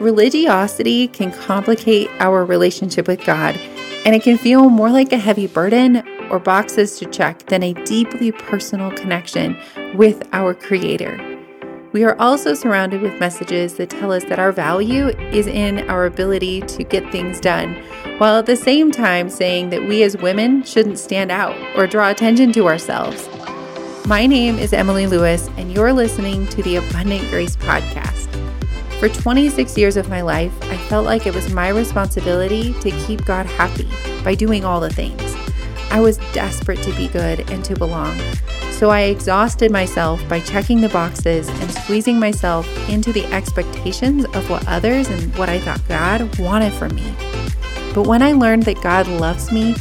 Religiosity can complicate our relationship with God, and it can feel more like a heavy burden or boxes to check than a deeply personal connection with our Creator. We are also surrounded with messages that tell us that our value is in our ability to get things done, while at the same time saying that we as women shouldn't stand out or draw attention to ourselves. My name is Emily Lewis, and you're listening to the Abundant Grace Podcast. For 26 years of my life, I felt like it was my responsibility to keep God happy by doing all the things. I was desperate to be good and to belong. So I exhausted myself by checking the boxes and squeezing myself into the expectations of what others and what I thought God wanted from me. But when I learned that God loves me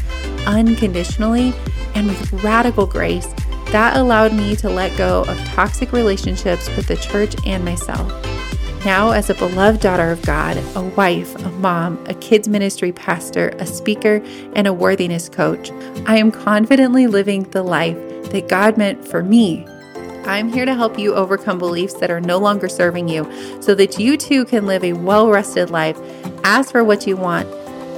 unconditionally and with radical grace, that allowed me to let go of toxic relationships with the church and myself. Now, as a beloved daughter of God, a wife, a mom, a kids' ministry pastor, a speaker, and a worthiness coach, I am confidently living the life that God meant for me. I'm here to help you overcome beliefs that are no longer serving you so that you too can live a well rested life, ask for what you want,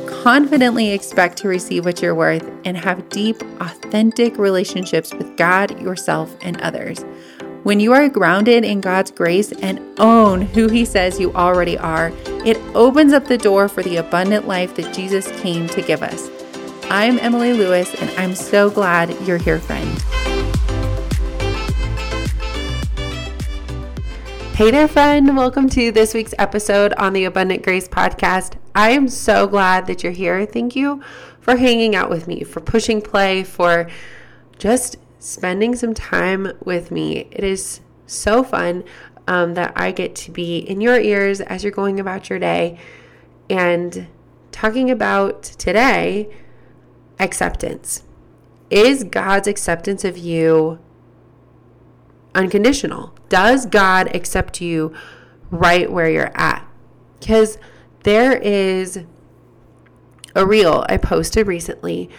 confidently expect to receive what you're worth, and have deep, authentic relationships with God, yourself, and others. When you are grounded in God's grace and own who He says you already are, it opens up the door for the abundant life that Jesus came to give us. I'm Emily Lewis, and I'm so glad you're here, friend. Hey there, friend. Welcome to this week's episode on the Abundant Grace podcast. I am so glad that you're here. Thank you for hanging out with me, for pushing play, for just spending some time with me. It is so fun um, that I get to be in your ears as you're going about your day and talking about today acceptance. Is God's acceptance of you unconditional? Does God accept you right where you're at? Because there is a reel I posted recently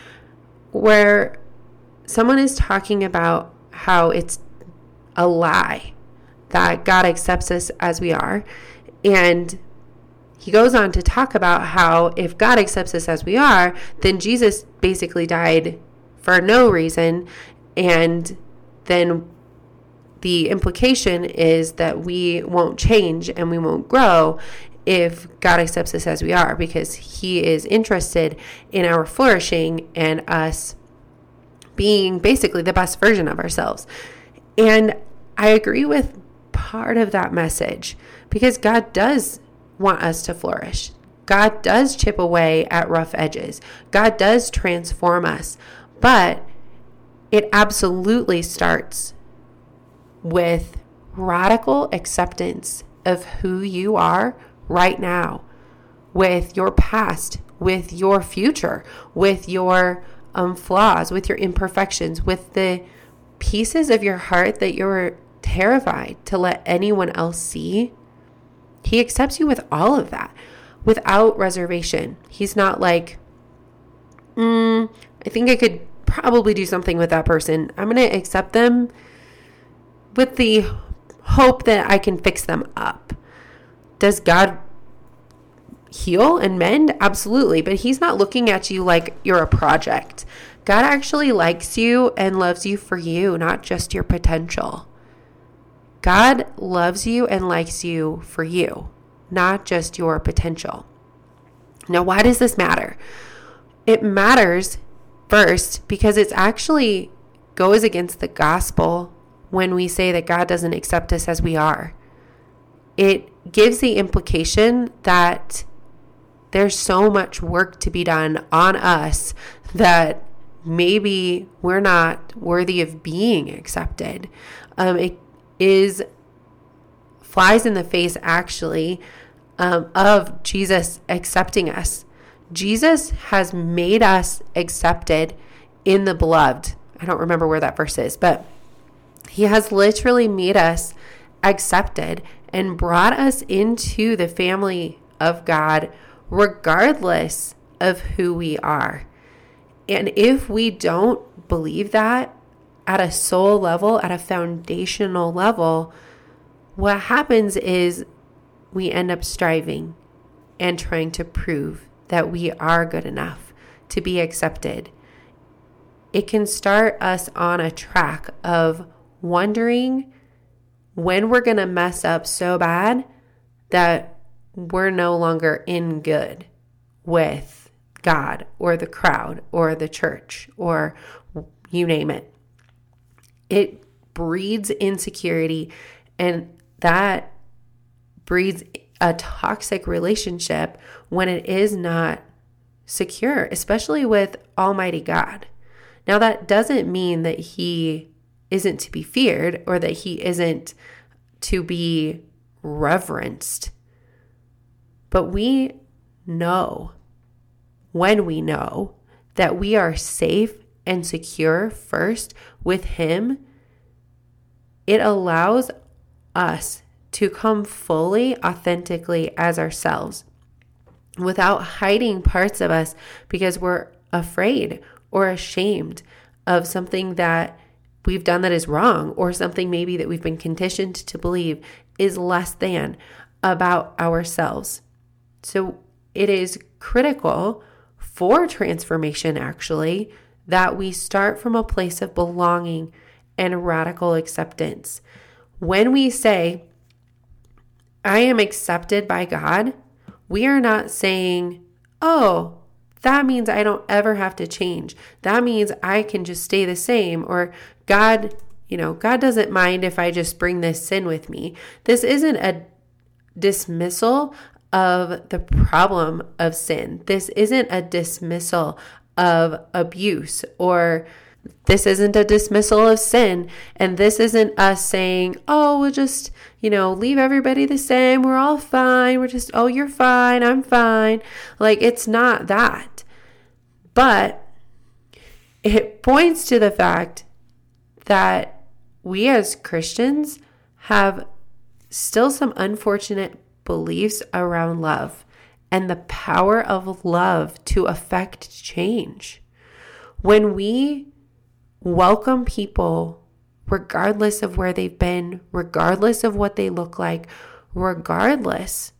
where someone is talking about how it's a lie that God accepts us as we are. And he goes on to talk about how if God accepts us as we are, then Jesus basically died for no reason. And then the implication is that we won't change and we won't grow if God accepts us as we are because he is interested in our flourishing and us being basically the best version of ourselves. And I agree with part of that message because God does want us to flourish. God does chip away at rough edges. God does transform us. But it absolutely starts with radical acceptance of who you are right now, with your past, with your future, with your um, flaws, with your imperfections, with the pieces of your heart that you're terrified to let anyone else see. He accepts you with all of that without reservation. He's not like, mm, I think I could probably do something with that person. I'm going to accept them with the hope that I can fix them up. Does God heal and mend? Absolutely. But He's not looking at you like you're a project. God actually likes you and loves you for you, not just your potential. God loves you and likes you for you, not just your potential. Now, why does this matter? It matters first because it's actually goes against the gospel when we say that God doesn't accept us as we are. It gives the implication that there's so much work to be done on us that maybe we're not worthy of being accepted. Um, it is flies in the face, actually, um, of Jesus accepting us. Jesus has made us accepted in the beloved. I don't remember where that verse is, but he has literally made us accepted and brought us into the family of God regardless of who we are. And if we don't believe that at a soul level, at a foundational level, what happens is we end up striving and trying to prove that we are good enough to be accepted. It can start us on a track of wondering when we're going to mess up so bad that we're no longer in good with God or the crowd or the church or you name it. It breeds insecurity and that breeds a toxic relationship when it is not secure, especially with Almighty God. Now, that doesn't mean that He isn't to be feared or that He isn't to be reverenced. But we know, when we know, that we are safe and secure first with Him, it allows us to come fully, authentically as ourselves without hiding parts of us because we're afraid or ashamed of something that we've done that is wrong or something maybe that we've been conditioned to believe is less than about ourselves. So it is critical for transformation, actually, that we start from a place of belonging and radical acceptance. When we say, I am accepted by God, we are not saying, oh, that means I don't ever have to change. That means I can just stay the same. Or God, you know, God doesn't mind if I just bring this sin with me. This isn't a dismissal of the problem of sin. This isn't a dismissal of abuse or this isn't a dismissal of sin. And this isn't us saying, oh, we'll just, you know, leave everybody the same. We're all fine. We're just, oh, you're fine. I'm fine. Like, it's not that. But it points to the fact that we as Christians have still some unfortunate beliefs around love and the power of love to affect change. When we welcome people regardless of where they've been, regardless of what they look like, regardless,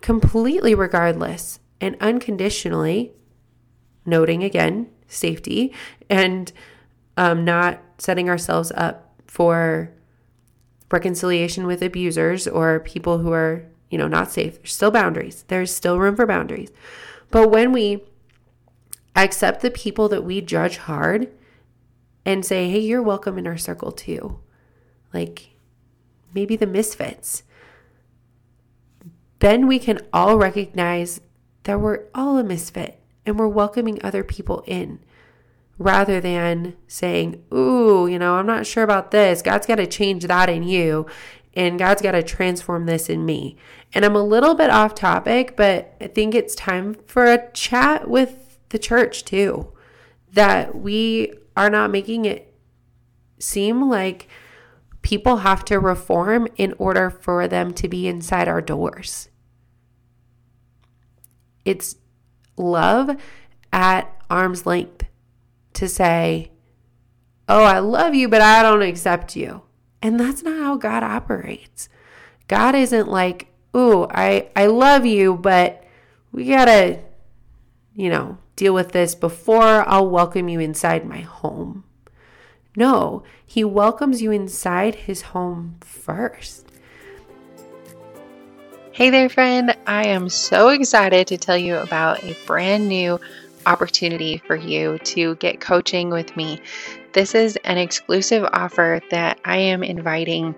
completely regardless, and unconditionally, noting again safety and um, not setting ourselves up for reconciliation with abusers or people who are, you know, not safe. There's still boundaries. There's still room for boundaries. But when we accept the people that we judge hard and say, hey, you're welcome in our circle too. Like maybe the misfits. Then we can all recognize that we're all a misfit and we're welcoming other people in rather than saying, Ooh, you know, I'm not sure about this. God's got to change that in you and God's got to transform this in me. And I'm a little bit off topic, but I think it's time for a chat with the church too. That we are not making it seem like people have to reform in order for them to be inside our doors. It's love at arm's length to say, Oh, I love you, but I don't accept you. And that's not how God operates. God isn't like, Ooh, I, I love you, but we gotta, you know, deal with this before I'll welcome you inside my home. No, he welcomes you inside his home first. Hey there, friend. I am so excited to tell you about a brand new opportunity for you to get coaching with me. This is an exclusive offer that I am inviting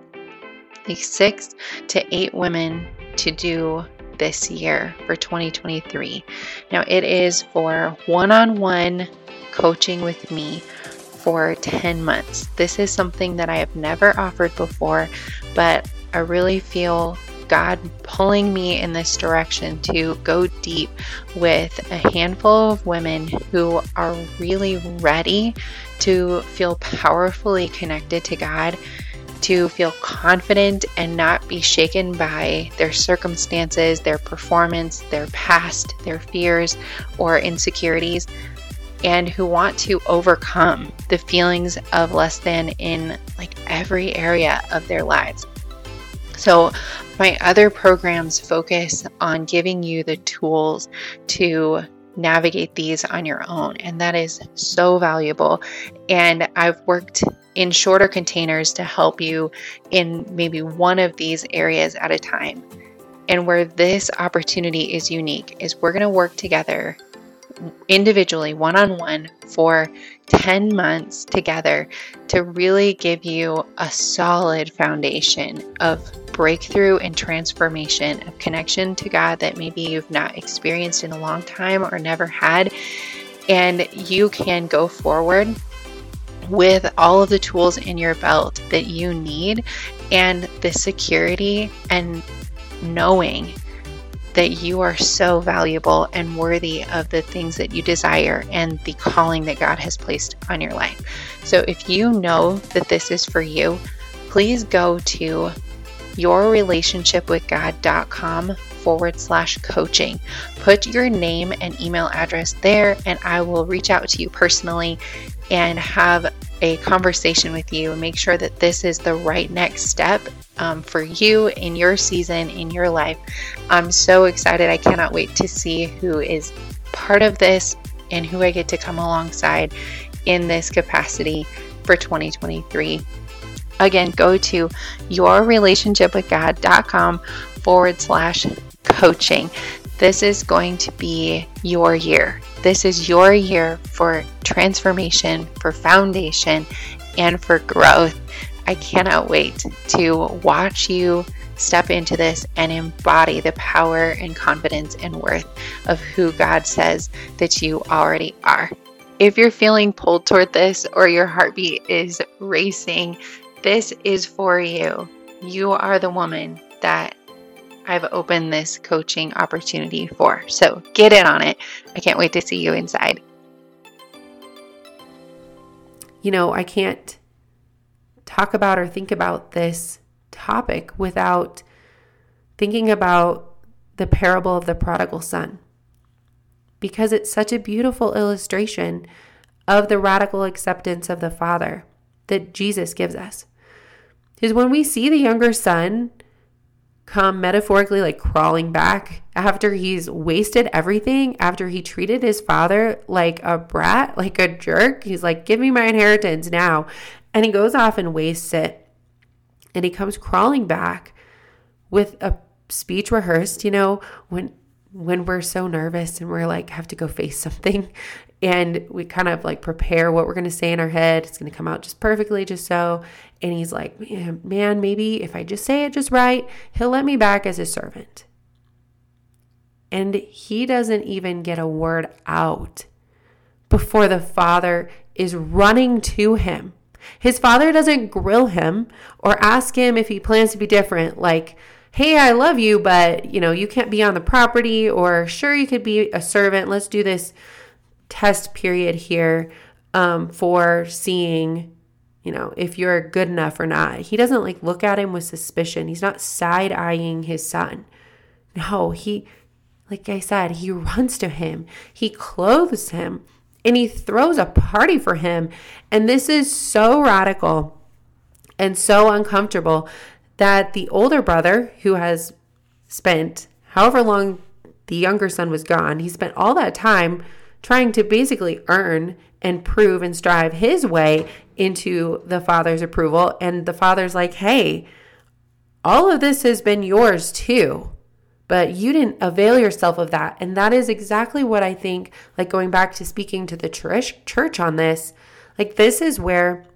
like six to eight women to do this year for 2023. Now, it is for one on one coaching with me for 10 months. This is something that I have never offered before, but I really feel God pulling me in this direction to go deep with a handful of women who are really ready to feel powerfully connected to God to feel confident and not be shaken by their circumstances, their performance, their past, their fears, or insecurities, and who want to overcome the feelings of less than in like every area of their lives. So, my other programs focus on giving you the tools to navigate these on your own, and that is so valuable. And I've worked in shorter containers to help you in maybe one of these areas at a time. And where this opportunity is unique is we're going to work together individually, one on one, for 10 months together to really give you a solid foundation of breakthrough and transformation of connection to God that maybe you've not experienced in a long time or never had. And you can go forward with all of the tools in your belt that you need and the security and knowing that you are so valuable and worthy of the things that you desire and the calling that God has placed on your life. So if you know that this is for you, please go to yourrelationshipwithgod.com forward slash coaching. Put your name and email address there, and I will reach out to you personally and have a conversation with you and make sure that this is the right next step um, for you in your season, in your life. I'm so excited. I cannot wait to see who is part of this and who I get to come alongside in this capacity for 2023. Again, go to yourrelationshipwithgod.com forward slash coaching. This is going to be your year. This is your year for transformation, for foundation, and for growth. I cannot wait to watch you step into this and embody the power and confidence and worth of who God says that you already are. If you're feeling pulled toward this or your heartbeat is racing, this is for you. You are the woman that I've opened this coaching opportunity for. So get in on it. I can't wait to see you inside. You know, I can't talk about or think about this topic without thinking about the parable of the prodigal son because it's such a beautiful illustration of the radical acceptance of the Father that Jesus gives us. Is when we see the younger son come metaphorically like crawling back after he's wasted everything, after he treated his father like a brat, like a jerk. He's like, Give me my inheritance now. And he goes off and wastes it. And he comes crawling back with a speech rehearsed, you know, when when we're so nervous and we're like have to go face something and we kind of like prepare what we're going to say in our head. It's going to come out just perfectly just so. And he's like man, man maybe if i just say it just right he'll let me back as his servant. And he doesn't even get a word out before the father is running to him. His father doesn't grill him or ask him if he plans to be different like hey, I love you, but you know, you can't be on the property, or sure, you could be a servant. Let's do this test period here um, for seeing, you know, if you're good enough or not. He doesn't like look at him with suspicion. He's not side eyeing his son. No, he, like I said, he runs to him, he clothes him, and he throws a party for him. And this is so radical and so uncomfortable that the older brother, who has spent however long the younger son was gone, he spent all that time trying to basically earn and prove and strive his way into the father's approval. And the father's like, hey, all of this has been yours too, but you didn't avail yourself of that. And that is exactly what I think, like going back to speaking to the church, church on this, like this is where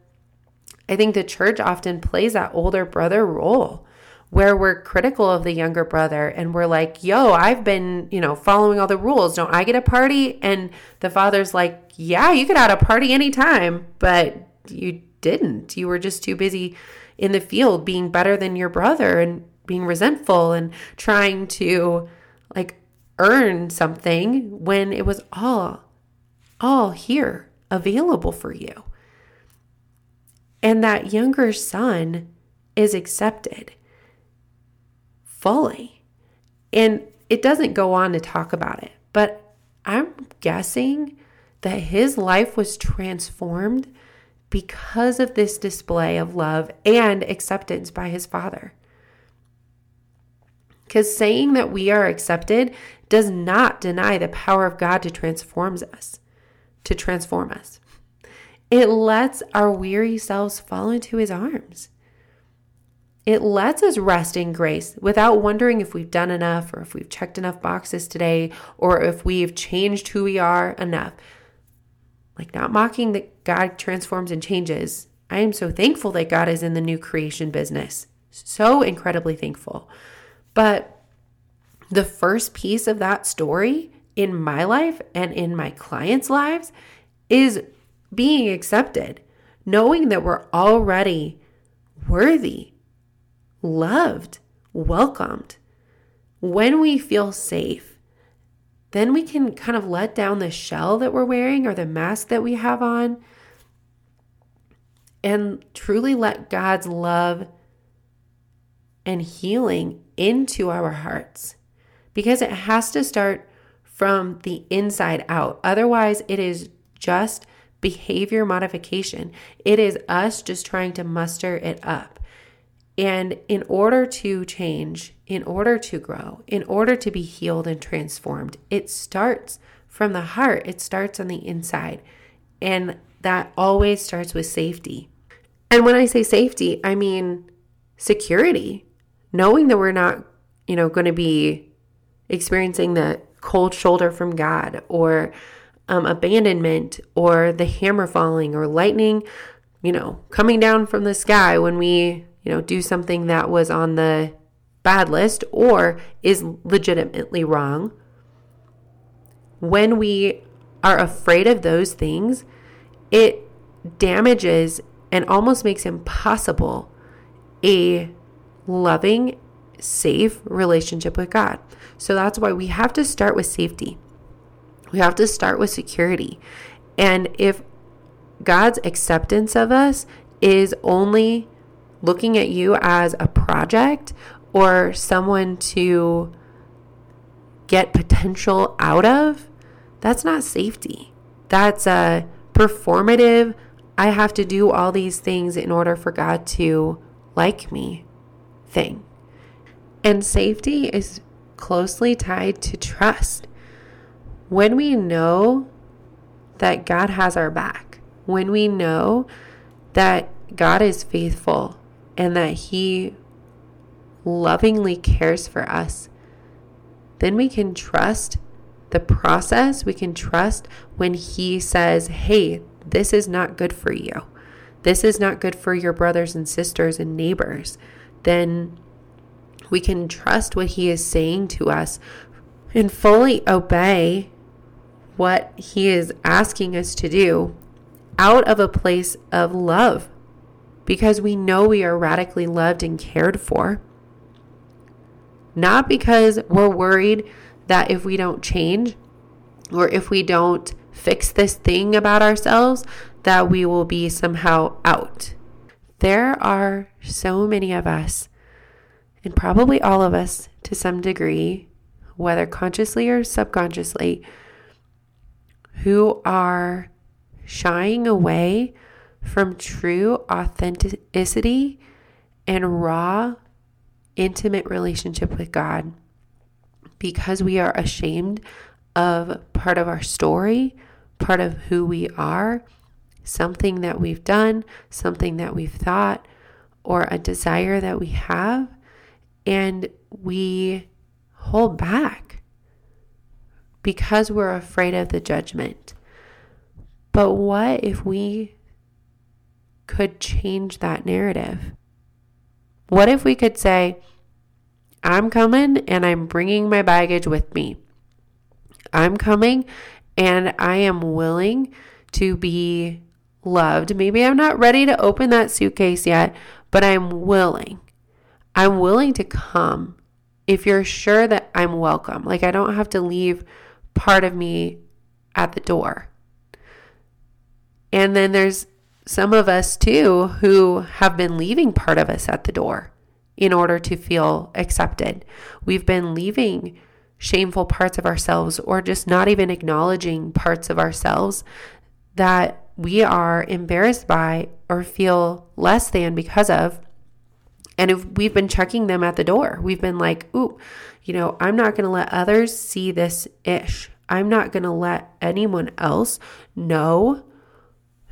I think the church often plays that older brother role where we're critical of the younger brother and we're like, yo, I've been, you know, following all the rules. Don't I get a party? And the father's like, yeah, you could have a party anytime, but you didn't. You were just too busy in the field being better than your brother and being resentful and trying to like earn something when it was all all here available for you. And that younger son is accepted fully. And it doesn't go on to talk about it, but I'm guessing that his life was transformed because of this display of love and acceptance by his father. Because saying that we are accepted does not deny the power of God to transform us, to transform us. It lets our weary selves fall into his arms. It lets us rest in grace without wondering if we've done enough or if we've checked enough boxes today or if we've changed who we are enough. Like, not mocking that God transforms and changes. I am so thankful that God is in the new creation business. So incredibly thankful. But the first piece of that story in my life and in my clients' lives is being accepted, knowing that we're already worthy loved, welcomed. When we feel safe, then we can kind of let down the shell that we're wearing or the mask that we have on and truly let God's love and healing into our hearts because it has to start from the inside out. Otherwise, it is just behavior modification. It is us just trying to muster it up. And in order to change, in order to grow, in order to be healed and transformed, it starts from the heart, it starts on the inside. And that always starts with safety. And when I say safety, I mean security, knowing that we're not, you know, going to be experiencing the cold shoulder from God or um, abandonment or the hammer falling or lightning, you know, coming down from the sky when we you know, do something that was on the bad list or is legitimately wrong. When we are afraid of those things, it damages and almost makes impossible a loving, safe relationship with God. So that's why we have to start with safety. We have to start with security. And if God's acceptance of us is only looking at you as a project or someone to get potential out of, that's not safety. That's a performative, I have to do all these things in order for God to like me thing. And safety is closely tied to trust. When we know that God has our back, when we know that God is faithful, and that He lovingly cares for us, then we can trust the process. We can trust when He says, Hey, this is not good for you. This is not good for your brothers and sisters and neighbors. Then we can trust what He is saying to us and fully obey what He is asking us to do out of a place of love because we know we are radically loved and cared for. Not because we're worried that if we don't change or if we don't fix this thing about ourselves, that we will be somehow out. There are so many of us, and probably all of us to some degree, whether consciously or subconsciously, who are shying away from true authenticity and raw, intimate relationship with God because we are ashamed of part of our story, part of who we are, something that we've done, something that we've thought, or a desire that we have, and we hold back because we're afraid of the judgment. But what if we could change that narrative? What if we could say, I'm coming and I'm bringing my baggage with me? I'm coming and I am willing to be loved. Maybe I'm not ready to open that suitcase yet, but I'm willing. I'm willing to come if you're sure that I'm welcome. Like I don't have to leave part of me at the door. And then there's some of us too who have been leaving part of us at the door in order to feel accepted. We've been leaving shameful parts of ourselves or just not even acknowledging parts of ourselves that we are embarrassed by or feel less than because of. And if we've been checking them at the door, we've been like, ooh, you know, I'm not going to let others see this ish. I'm not going to let anyone else know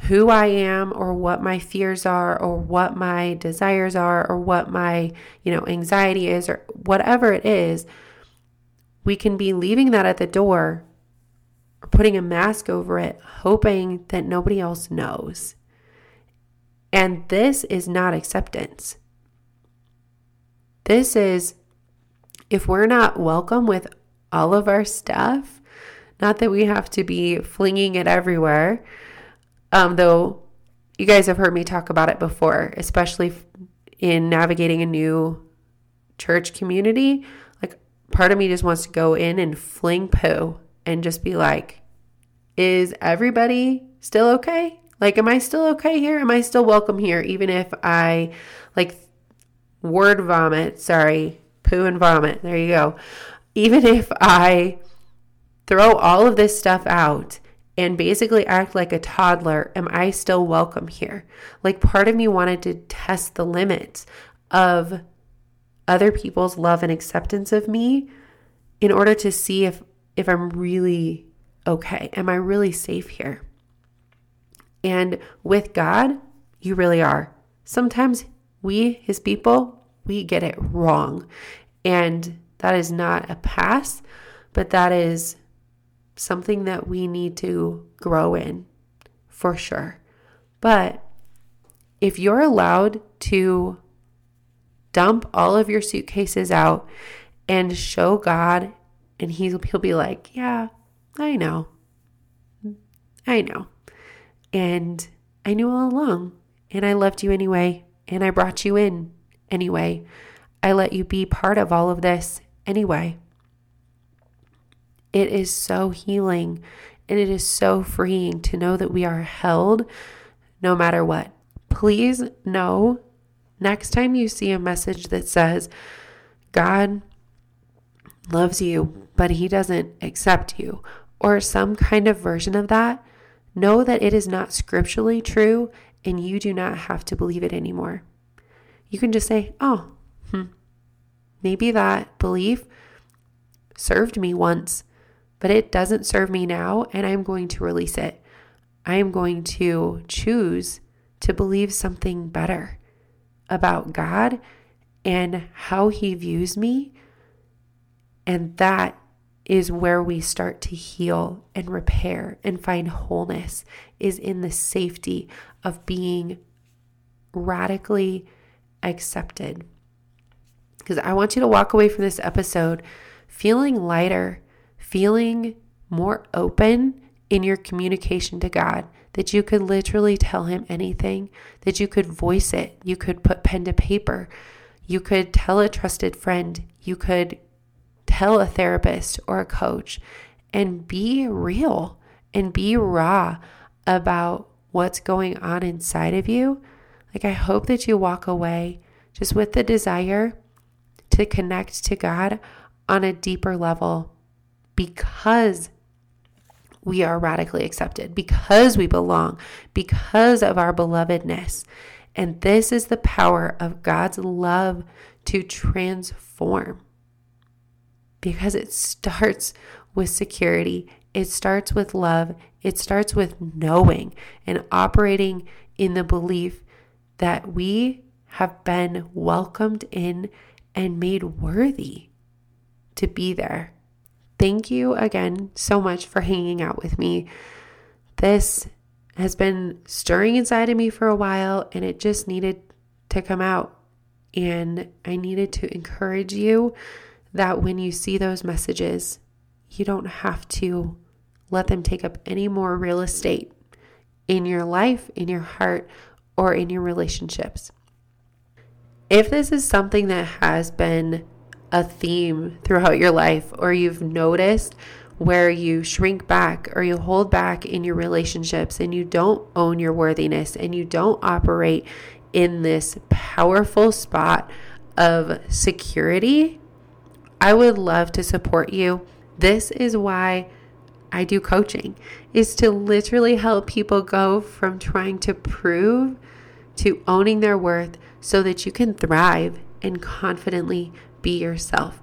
who I am or what my fears are or what my desires are or what my, you know, anxiety is or whatever it is. We can be leaving that at the door or putting a mask over it, hoping that nobody else knows. And this is not acceptance. This is if we're not welcome with all of our stuff, not that we have to be flinging it everywhere, um, though you guys have heard me talk about it before, especially in navigating a new church community. Like, part of me just wants to go in and fling poo and just be like, is everybody still okay? Like, am I still okay here? Am I still welcome here? Even if I like word vomit, sorry, poo and vomit. There you go. Even if I throw all of this stuff out and basically act like a toddler, am I still welcome here? Like part of me wanted to test the limits of other people's love and acceptance of me in order to see if if I'm really okay. Am I really safe here? And with God, you really are. Sometimes we, his people, we get it wrong. And that is not a pass, but that is something that we need to grow in for sure. But if you're allowed to dump all of your suitcases out and show God, and he'll, he'll be like, Yeah, I know. I know. And I knew all along, and I loved you anyway, and I brought you in anyway. I let you be part of all of this anyway. It is so healing and it is so freeing to know that we are held no matter what. Please know next time you see a message that says, God loves you, but he doesn't accept you, or some kind of version of that, know that it is not scripturally true and you do not have to believe it anymore. You can just say, Oh, hmm, maybe that belief served me once, but it doesn't serve me now, and I'm going to release it. I am going to choose to believe something better about God and how He views me. And that is where we start to heal and repair and find wholeness, is in the safety of being radically accepted. Because I want you to walk away from this episode feeling lighter, feeling more open in your communication to God, that you could literally tell Him anything, that you could voice it, you could put pen to paper, you could tell a trusted friend, you could tell a therapist or a coach, and be real and be raw about what's going on inside of you. Like, I hope that you walk away just with the desire to connect to God on a deeper level because we are radically accepted, because we belong, because of our belovedness. And this is the power of God's love to transform because it starts with security, it starts with love, it starts with knowing and operating in the belief that we have been welcomed in and made worthy to be there. Thank you again so much for hanging out with me. This has been stirring inside of me for a while and it just needed to come out. And I needed to encourage you that when you see those messages, you don't have to let them take up any more real estate in your life, in your heart, or in your relationships. If this is something that has been a theme throughout your life, or you've noticed where you shrink back or you hold back in your relationships and you don't own your worthiness and you don't operate in this powerful spot of security, I would love to support you. This is why I do coaching is to literally help people go from trying to prove to owning their worth so that you can thrive and confidently be yourself.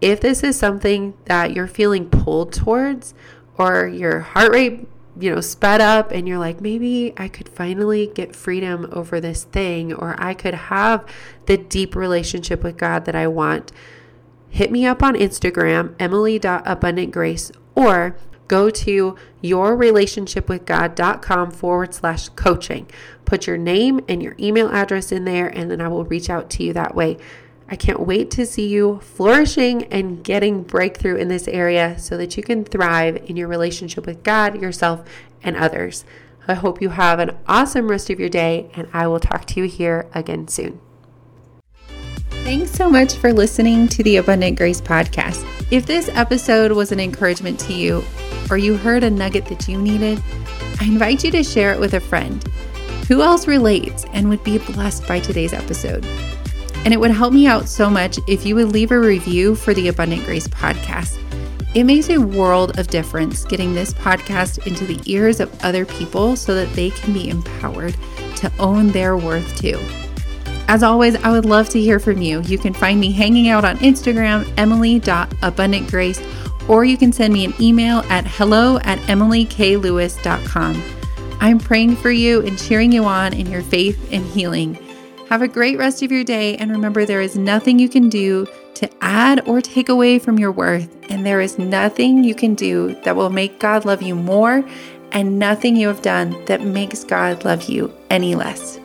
If this is something that you're feeling pulled towards, or your heart rate you know, sped up and you're like, maybe I could finally get freedom over this thing, or I could have the deep relationship with God that I want, hit me up on Instagram, emily.abundantgrace, or go to yourrelationshipwithgod.com forward slash coaching. Put your name and your email address in there, and then I will reach out to you that way. I can't wait to see you flourishing and getting breakthrough in this area so that you can thrive in your relationship with God, yourself, and others. I hope you have an awesome rest of your day, and I will talk to you here again soon. Thanks so much for listening to the Abundant Grace podcast. If this episode was an encouragement to you, or you heard a nugget that you needed, I invite you to share it with a friend. Who else relates and would be blessed by today's episode? And it would help me out so much if you would leave a review for the Abundant Grace podcast. It makes a world of difference getting this podcast into the ears of other people so that they can be empowered to own their worth too. As always, I would love to hear from you. You can find me hanging out on Instagram, emily.abundantgrace, or you can send me an email at hello at emilyklewis.com. I'm praying for you and cheering you on in your faith and healing. Have a great rest of your day, and remember there is nothing you can do to add or take away from your worth, and there is nothing you can do that will make God love you more, and nothing you have done that makes God love you any less.